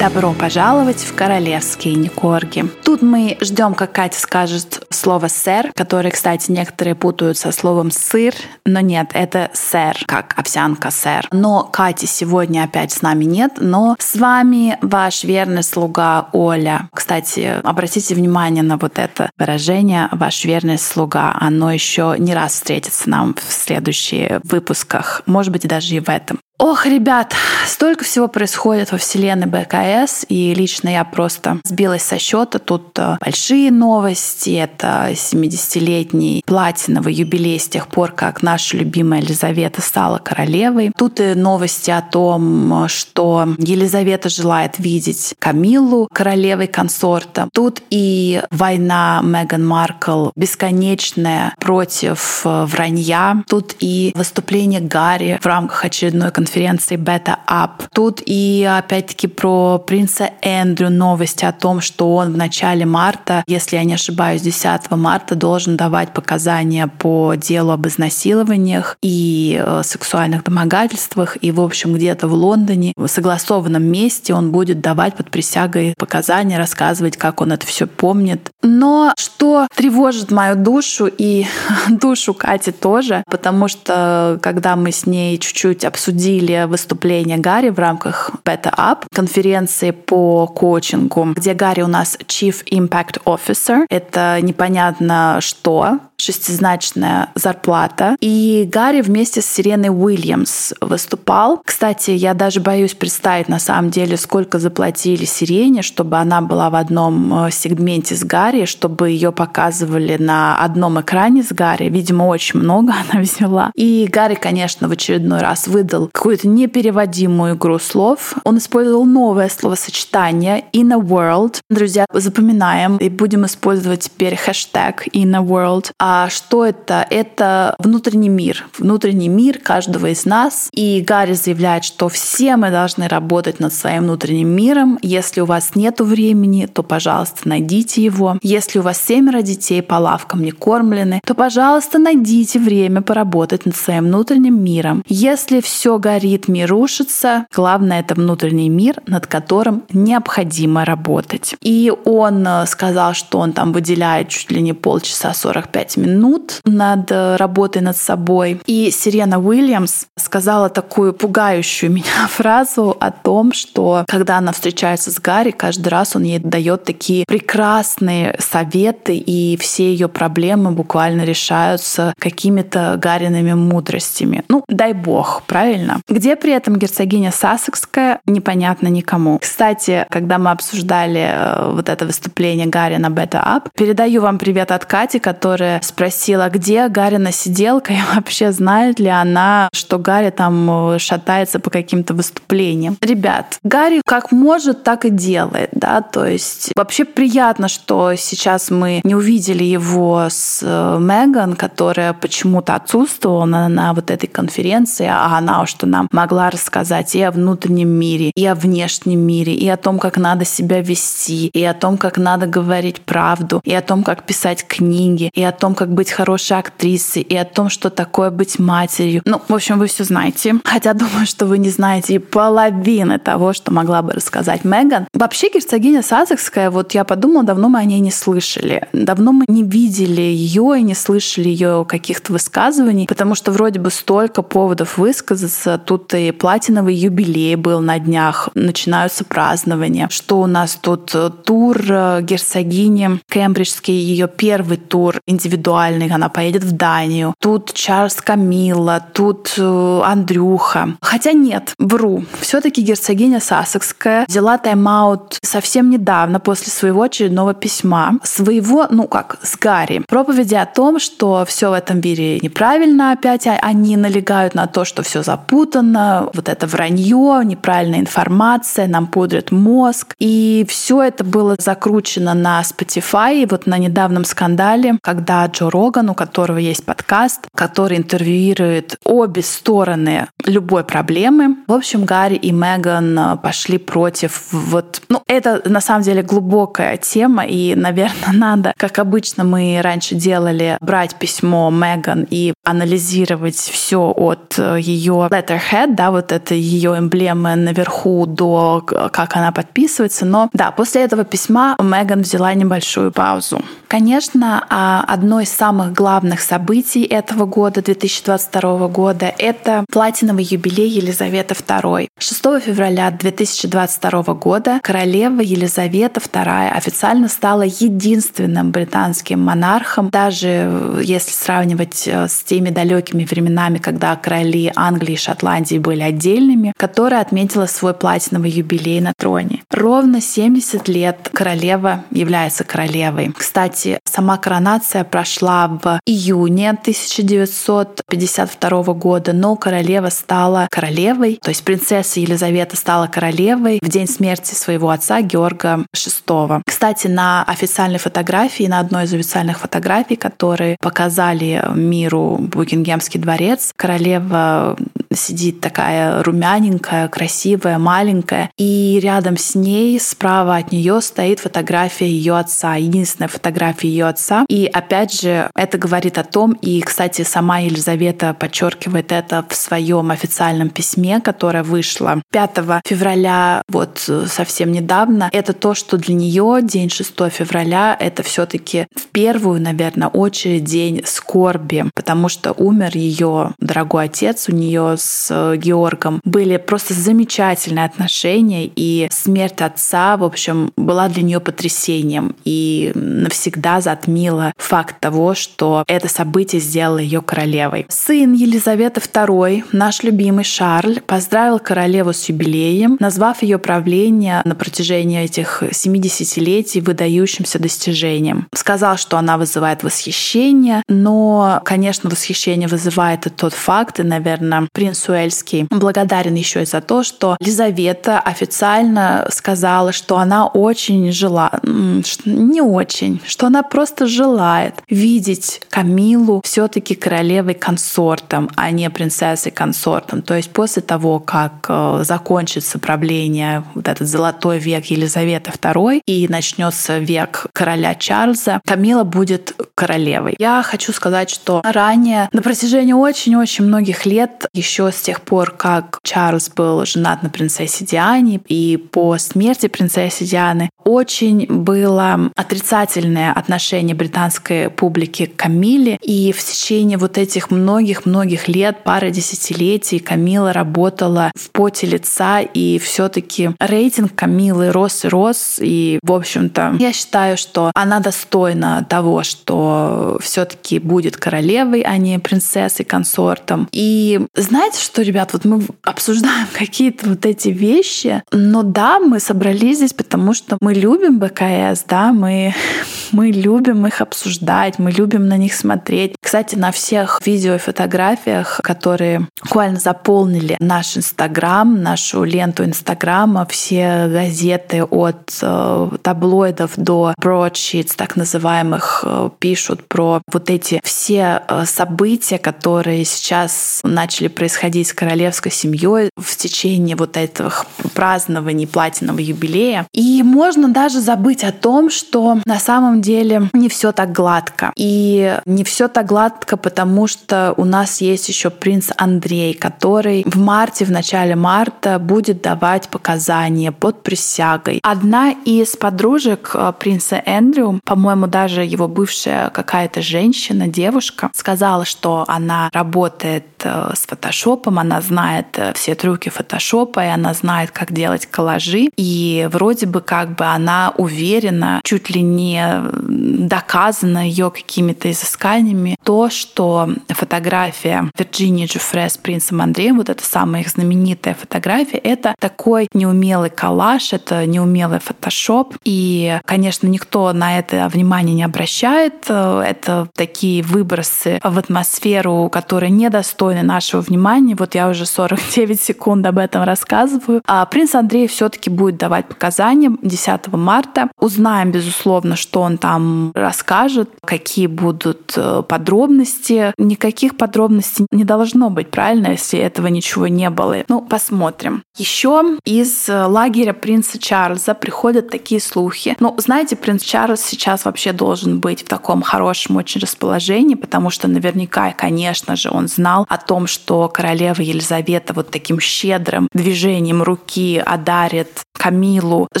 Добро пожаловать в королевские Никорги. Тут мы ждем, как Катя скажет слово «сэр», которое, кстати, некоторые путают со словом «сыр», но нет, это «сэр», как овсянка «сэр». Но Кати сегодня опять с нами нет, но с вами ваш верный слуга Оля. Кстати, обратите внимание на вот это выражение «ваш верный слуга». Оно еще не раз встретится нам в следующих выпусках, может быть, даже и в этом. Ох, ребят, столько всего происходит во вселенной БКС, и лично я просто сбилась со счета. Тут э, большие новости, это 70-летний платиновый юбилей с тех пор, как наша любимая Елизавета стала королевой. Тут и новости о том, что Елизавета желает видеть Камилу королевой консорта. Тут и война Меган Маркл бесконечная против э, вранья. Тут и выступление Гарри в рамках очередной конференции конференции Beta Up. Тут и опять-таки про принца Эндрю новости о том, что он в начале марта, если я не ошибаюсь, 10 марта должен давать показания по делу об изнасилованиях и э, сексуальных домогательствах. И, в общем, где-то в Лондоне в согласованном месте он будет давать под присягой показания, рассказывать, как он это все помнит. Но что тревожит мою душу и душу Кати тоже, потому что когда мы с ней чуть-чуть обсудили обсудили выступление Гарри в рамках Better Up, конференции по коучингу, где Гарри у нас Chief Impact Officer. Это непонятно что, шестизначная зарплата. И Гарри вместе с Сиреной Уильямс выступал. Кстати, я даже боюсь представить на самом деле, сколько заплатили Сирене, чтобы она была в одном э, сегменте с Гарри, чтобы ее показывали на одном экране с Гарри. Видимо, очень много она взяла. И Гарри, конечно, в очередной раз выдал какую-то непереводимую игру слов. Он использовал новое словосочетание in a world. Друзья, запоминаем и будем использовать теперь хэштег in a world. А а что это? Это внутренний мир. Внутренний мир каждого из нас. И Гарри заявляет, что все мы должны работать над своим внутренним миром. Если у вас нет времени, то, пожалуйста, найдите его. Если у вас семеро детей по лавкам не кормлены, то, пожалуйста, найдите время поработать над своим внутренним миром. Если все горит, мир рушится, главное это внутренний мир, над которым необходимо работать. И он э, сказал, что он там выделяет чуть ли не полчаса 45 минут над э, работой над собой. И Сирена Уильямс сказала такую пугающую меня фразу о том, что когда она встречается с Гарри, каждый раз он ей дает такие прекрасные советы, и все ее проблемы буквально решаются какими-то Гариными мудростями. Ну, дай бог, правильно? Где при этом герцогиня Сассекская, непонятно никому. Кстати, когда мы обсуждали э, вот это выступление Гарри на Beta Up, передаю вам привет от Кати, которая спросила, где Гарина сиделка и вообще знает ли она, что Гарри там э, шатается по каким-то выступлениям. Ребят, Гарри как может, так и делает, да, то есть вообще приятно, что сейчас мы не увидели его с э, Меган, которая почему-то отсутствовала на, на вот этой конференции, а она что нам могла рассказать и о внутреннем мире, и о внешнем мире, и о том, как надо себя вести, и о том, как надо говорить правду, и о том, как писать книги, и о том, как быть хорошей актрисой и о том, что такое быть матерью. Ну, в общем, вы все знаете. Хотя думаю, что вы не знаете и половины того, что могла бы рассказать Меган. Вообще, герцогиня Сазекская, вот я подумала, давно мы о ней не слышали. Давно мы не видели ее и не слышали ее каких-то высказываний, потому что вроде бы столько поводов высказаться. Тут и платиновый юбилей был на днях, начинаются празднования. Что у нас тут? Тур э, герцогини Кембриджский, ее первый тур индивидуальный индивидуальный, она поедет в Данию. Тут Чарльз Камилла, тут э, Андрюха. Хотя нет, вру. Все-таки герцогиня Сассекская взяла тайм-аут совсем недавно после своего очередного письма. Своего, ну как, с Гарри. Проповеди о том, что все в этом мире неправильно опять. Они налегают на то, что все запутано, вот это вранье, неправильная информация, нам пудрят мозг. И все это было закручено на Spotify. И вот на недавнем скандале, когда Джо Роган, у которого есть подкаст, который интервьюирует обе стороны любой проблемы. В общем, Гарри и Меган э, пошли против вот... Ну, это на самом деле глубокая тема, и, наверное, надо, как обычно мы раньше делали, брать письмо Меган и анализировать все от э, ее letterhead, да, вот это ее эмблемы наверху до как она подписывается. Но да, после этого письма Меган взяла небольшую паузу. Конечно, а, из самых главных событий этого года, 2022 года, это платиновый юбилей Елизаветы II. 6 февраля 2022 года королева Елизавета II официально стала единственным британским монархом, даже э, если сравнивать э, с теми далекими временами, когда короли Англии и Шотландии были отдельными, которая отметила свой платиновый юбилей на троне. Ровно 70 лет королева является королевой. Кстати, сама коронация прошла в июне 1952 года, но королева стала королевой, то есть принцесса Елизавета стала королевой в день смерти своего отца Георга VI. Кстати, на официальной фотографии, на одной из официальных фотографий, которые показали миру Букингемский дворец, королева сидит такая румяненькая, красивая, маленькая, и рядом с ней, справа от нее стоит фотография ее отца, единственная фотография ее отца. И опять же, это говорит о том, и, кстати, сама Елизавета подчеркивает это в своем официальном письме, которое вышло 5 февраля, вот совсем недавно. Это то, что для нее день 6 февраля это все-таки в первую, наверное, очередь день скорби, потому что умер ее дорогой отец, у нее с Георгом были просто замечательные отношения, и смерть отца, в общем, была для нее потрясением и навсегда затмила факт того, что это событие сделало ее королевой. Сын Елизаветы II, наш любимый Шарль, поздравил королеву с юбилеем, назвав ее правление на протяжении этих 70-летий выдающимся достижением. Сказал, что она вызывает восхищение, но, конечно, восхищение вызывает и тот факт, и, наверное, принц Уэльский благодарен еще и за то, что Елизавета официально сказала, что она очень жила, не очень, что она просто желает видеть Камилу все-таки королевой-консортом, а не принцессой-консортом. То есть после того, как э, закончится правление, вот этот золотой век Елизаветы II и начнется век короля Чарльза, Камила будет королевой. Я хочу сказать, что ранее, на протяжении очень-очень многих лет, еще с тех пор, как Чарльз был женат на принцессе Диане, и по смерти принцессы Дианы, очень было отрицательное отношение британской публики к Камиле. И в течение вот этих многих-многих лет, пары десятилетий, Камила работала в поте лица, и все таки рейтинг Камилы рос и рос. И, в общем-то, я считаю, что она достойна того, что все таки будет королевой, а не принцессой, консортом. И знаете что, ребят, вот мы обсуждаем какие-то вот эти вещи, но да, мы собрались здесь, потому что мы любим БКС, да, мы, мы любим их обсуждать, мы любим на них смотреть. Кстати, на всех видео и фотографиях, которые буквально заполнили наш Инстаграм, нашу ленту Инстаграма, все газеты от э, таблоидов до broadsheets, так называемых, э, пишут про вот эти все э, события, которые сейчас начали происходить с королевской семьей в течение вот этих празднований платинового юбилея. И можно даже забыть о том, что на самом деле деле не все так гладко. И не все так гладко, потому что у нас есть еще принц Андрей, который в марте, в начале марта будет давать показания под присягой. Одна из подружек э, принца Эндрю, по-моему, даже его бывшая какая-то женщина, девушка, сказала, что она работает э, с фотошопом, она знает э, все трюки фотошопа, и она знает, как делать коллажи. И вроде бы как бы она уверена, чуть ли не доказано ее какими-то изысканиями то, что фотография Вирджинии Джуфре с принцем Андреем, вот эта самая их знаменитая фотография, это такой неумелый коллаж, это неумелый фотошоп. И, конечно, никто на это внимание не обращает. Это такие выбросы в атмосферу, которые недостойны нашего внимания. Вот я уже 49 секунд об этом рассказываю. А принц Андрей все-таки будет давать показания 10 10 марта. Узнаем, безусловно, что он там расскажет, какие будут э, подробности. Никаких подробностей не должно быть, правильно, если этого ничего не было. Ну, посмотрим. Еще из лагеря принца Чарльза приходят такие слухи. Ну, знаете, принц Чарльз сейчас вообще должен быть в таком хорошем очень расположении, потому что наверняка, конечно же, он знал о том, что королева Елизавета вот таким щедрым движением руки одарит Камилу с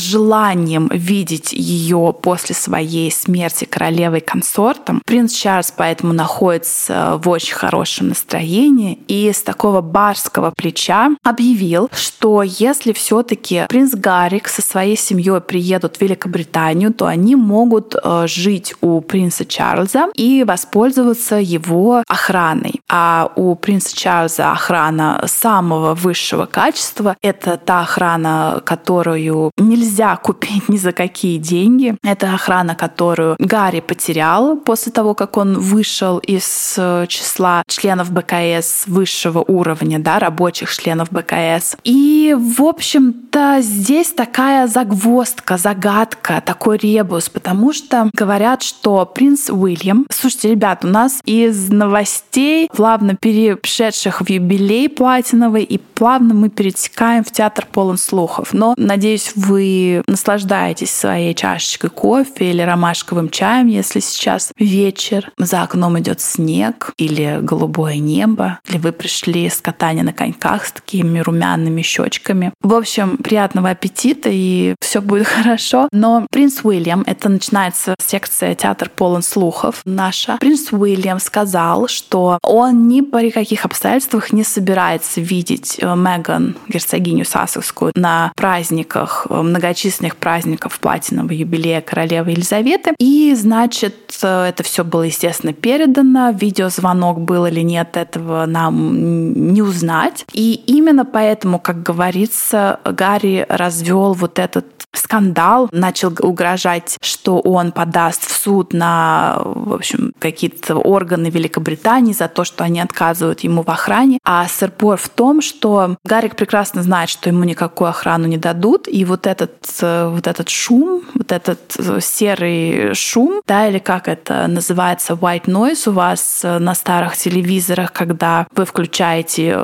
желанием видеть ее после своей смерти королевой консортом. Принц Чарльз поэтому находится в очень хорошем настроении и с такого барского плеча объявил, что если все-таки принц Гарик со своей семьей приедут в Великобританию, то они могут э, жить у принца Чарльза и воспользоваться его охраной. А у принца Чарльза охрана самого высшего качества. Это та охрана, которую нельзя купить ни за какие деньги. Это охрана, которую Гарри потерял после того, как он вышел из э, числа членов БКС высшего уровня, да, рабочих членов БКС. И, в общем-то, здесь такая загвоздка, загадка, такой ребус, потому что говорят, что принц Уильям... Слушайте, ребят, у нас из новостей, плавно перешедших в юбилей платиновый, и плавно мы перетекаем в театр полон слухов. Но, надеюсь, вы наслаждаетесь своей чашечкой кофе или ромашковым чаем, если сейчас вечер, за окном идет снег или голубое небо, или вы пришли с катания на коньках с такими румяными щечками. В общем, приятного аппетита и все будет хорошо. Но принц Уильям, это начинается секция театр полон слухов наша. Принц Уильям сказал, что он ни при каких обстоятельствах не собирается видеть э, Меган, герцогиню Сассекскую, на праздниках, э, многочисленных праздников платинового юбилея королевы Елизаветы. И, значит, э, это все было, естественно, передано. Видеозвонок был или нет, этого нам не узнать. И именно поэтому, как говорится, Гарри развел вот этот скандал, начал угрожать, что он подаст в суд на, в общем, какие-то органы Великобритании за то, что они отказывают ему в охране. А сырпор в том, что Гарик прекрасно знает, что ему никакую охрану не дадут, и вот этот, вот этот шум, вот этот серый шум, да, или как это называется, white noise у вас на старых телевизорах, когда вы включаете,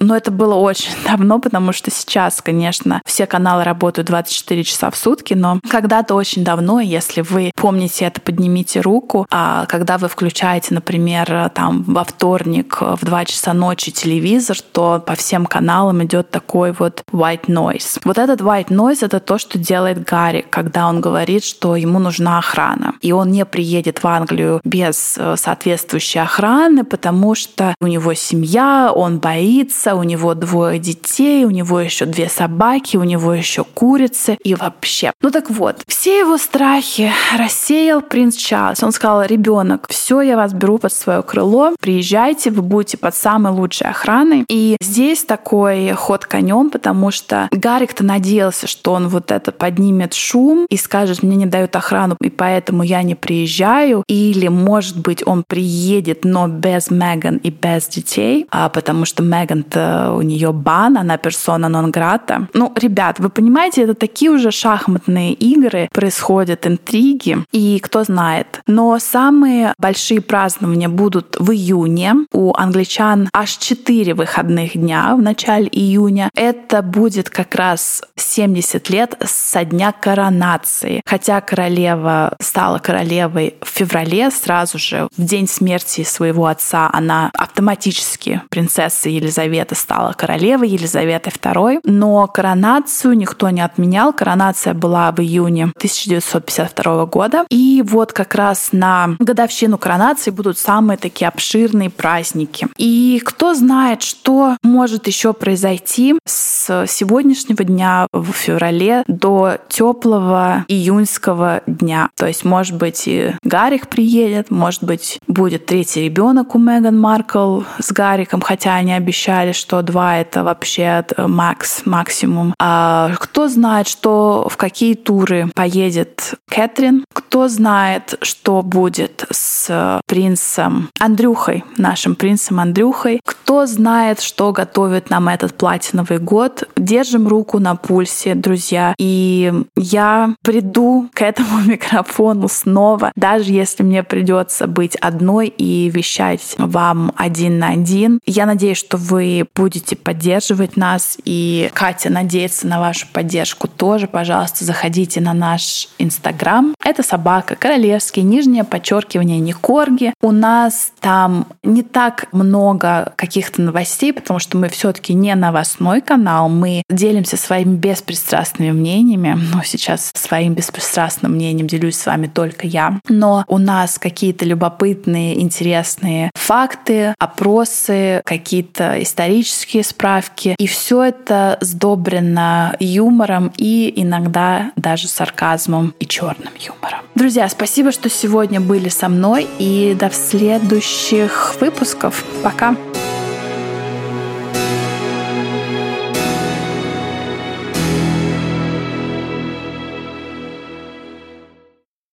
ну, это было очень давно, потому что сейчас, конечно, все каналы работают 24 часа в сутки, но когда-то очень давно, если вы помните это, поднимите руку, а когда вы включаете, например, там во вторник в 2 часа ночи телевизор, то по всем каналам идет такой вот white noise. Вот этот white noise — это то, что делает Гарри, когда он говорит, что ему нужна охрана. И он не приедет в Англию без э, соответствующей охраны, потому что у него семья, он боится, у него двое детей, у него еще две собаки, у него еще курицы и вообще. Ну так вот, все его страхи рассеял принц Чарльз. Он сказал, ребенок, все, я вас беру под свое крыло, приезжайте, вы будете под самой лучшей охраной. И здесь такой ход конем, потому что Гарик-то надеялся, что он вот это поднимет шум и скажет, мне не дают охрану, и поэтому я не приезжаю. Или, может быть, он приедет, но без Меган и без детей, а потому что Меган-то у нее бан, она персона нон-грата. Ну, ребят, вы понимаете, это такие уже шахматные игры, происходят интриги, и кто знает. Но самые большие празднования будут в июне. У англичан аж 4 выходных дня в начале июня. Это будет как раз 70 лет со дня коронации. Хотя королева стала королевой в феврале, сразу же в день смерти своего отца она автоматически принцесса Елизавета стала королевой Елизаветы II. Но коронацию никто не отменял. Коронация была в июне 1952 года. И вот как раз на годовщину коронации будут самые такие обширные праздники. И кто знает, что может еще произойти с сегодняшнего дня в феврале до теплого июньского дня. То есть, может быть, и Гарик приедет, может быть, будет третий ребенок у Меган Маркл с Гариком, хотя они обещали, что два это вообще макс, максимум. А кто знает, что в какие туры поедет Кэтрин. Кто знает, что будет с принцем Андрюхой, нашим принцем Андрюхой. Кто знает, что готовит нам этот платиновый год. Держим руку на пульсе, друзья. И я приду к этому микрофону снова, даже если мне придется быть одной и вещать вам один на один. Я надеюсь, что вы будете поддерживать нас, и Катя надеется на вашу поддержку тоже. Пожалуйста, заходите на наш Инстаграм. Это собака королевский, нижнее подчеркивание не корги. У нас там не так много каких-то новостей, потому что мы все-таки не новостной канал. Мы делимся своими беспристрастными мнениями. Но сейчас своим беспристрастным мнением делюсь с вами только я. Но у нас какие-то любопытные, интересные факты, опросы, какие-то исторические справки. И все это сдобрено юмором и иногда даже сарказмом и черным юмором. Друзья, спасибо, что сегодня были со мной и до следующих выпусков. Пока!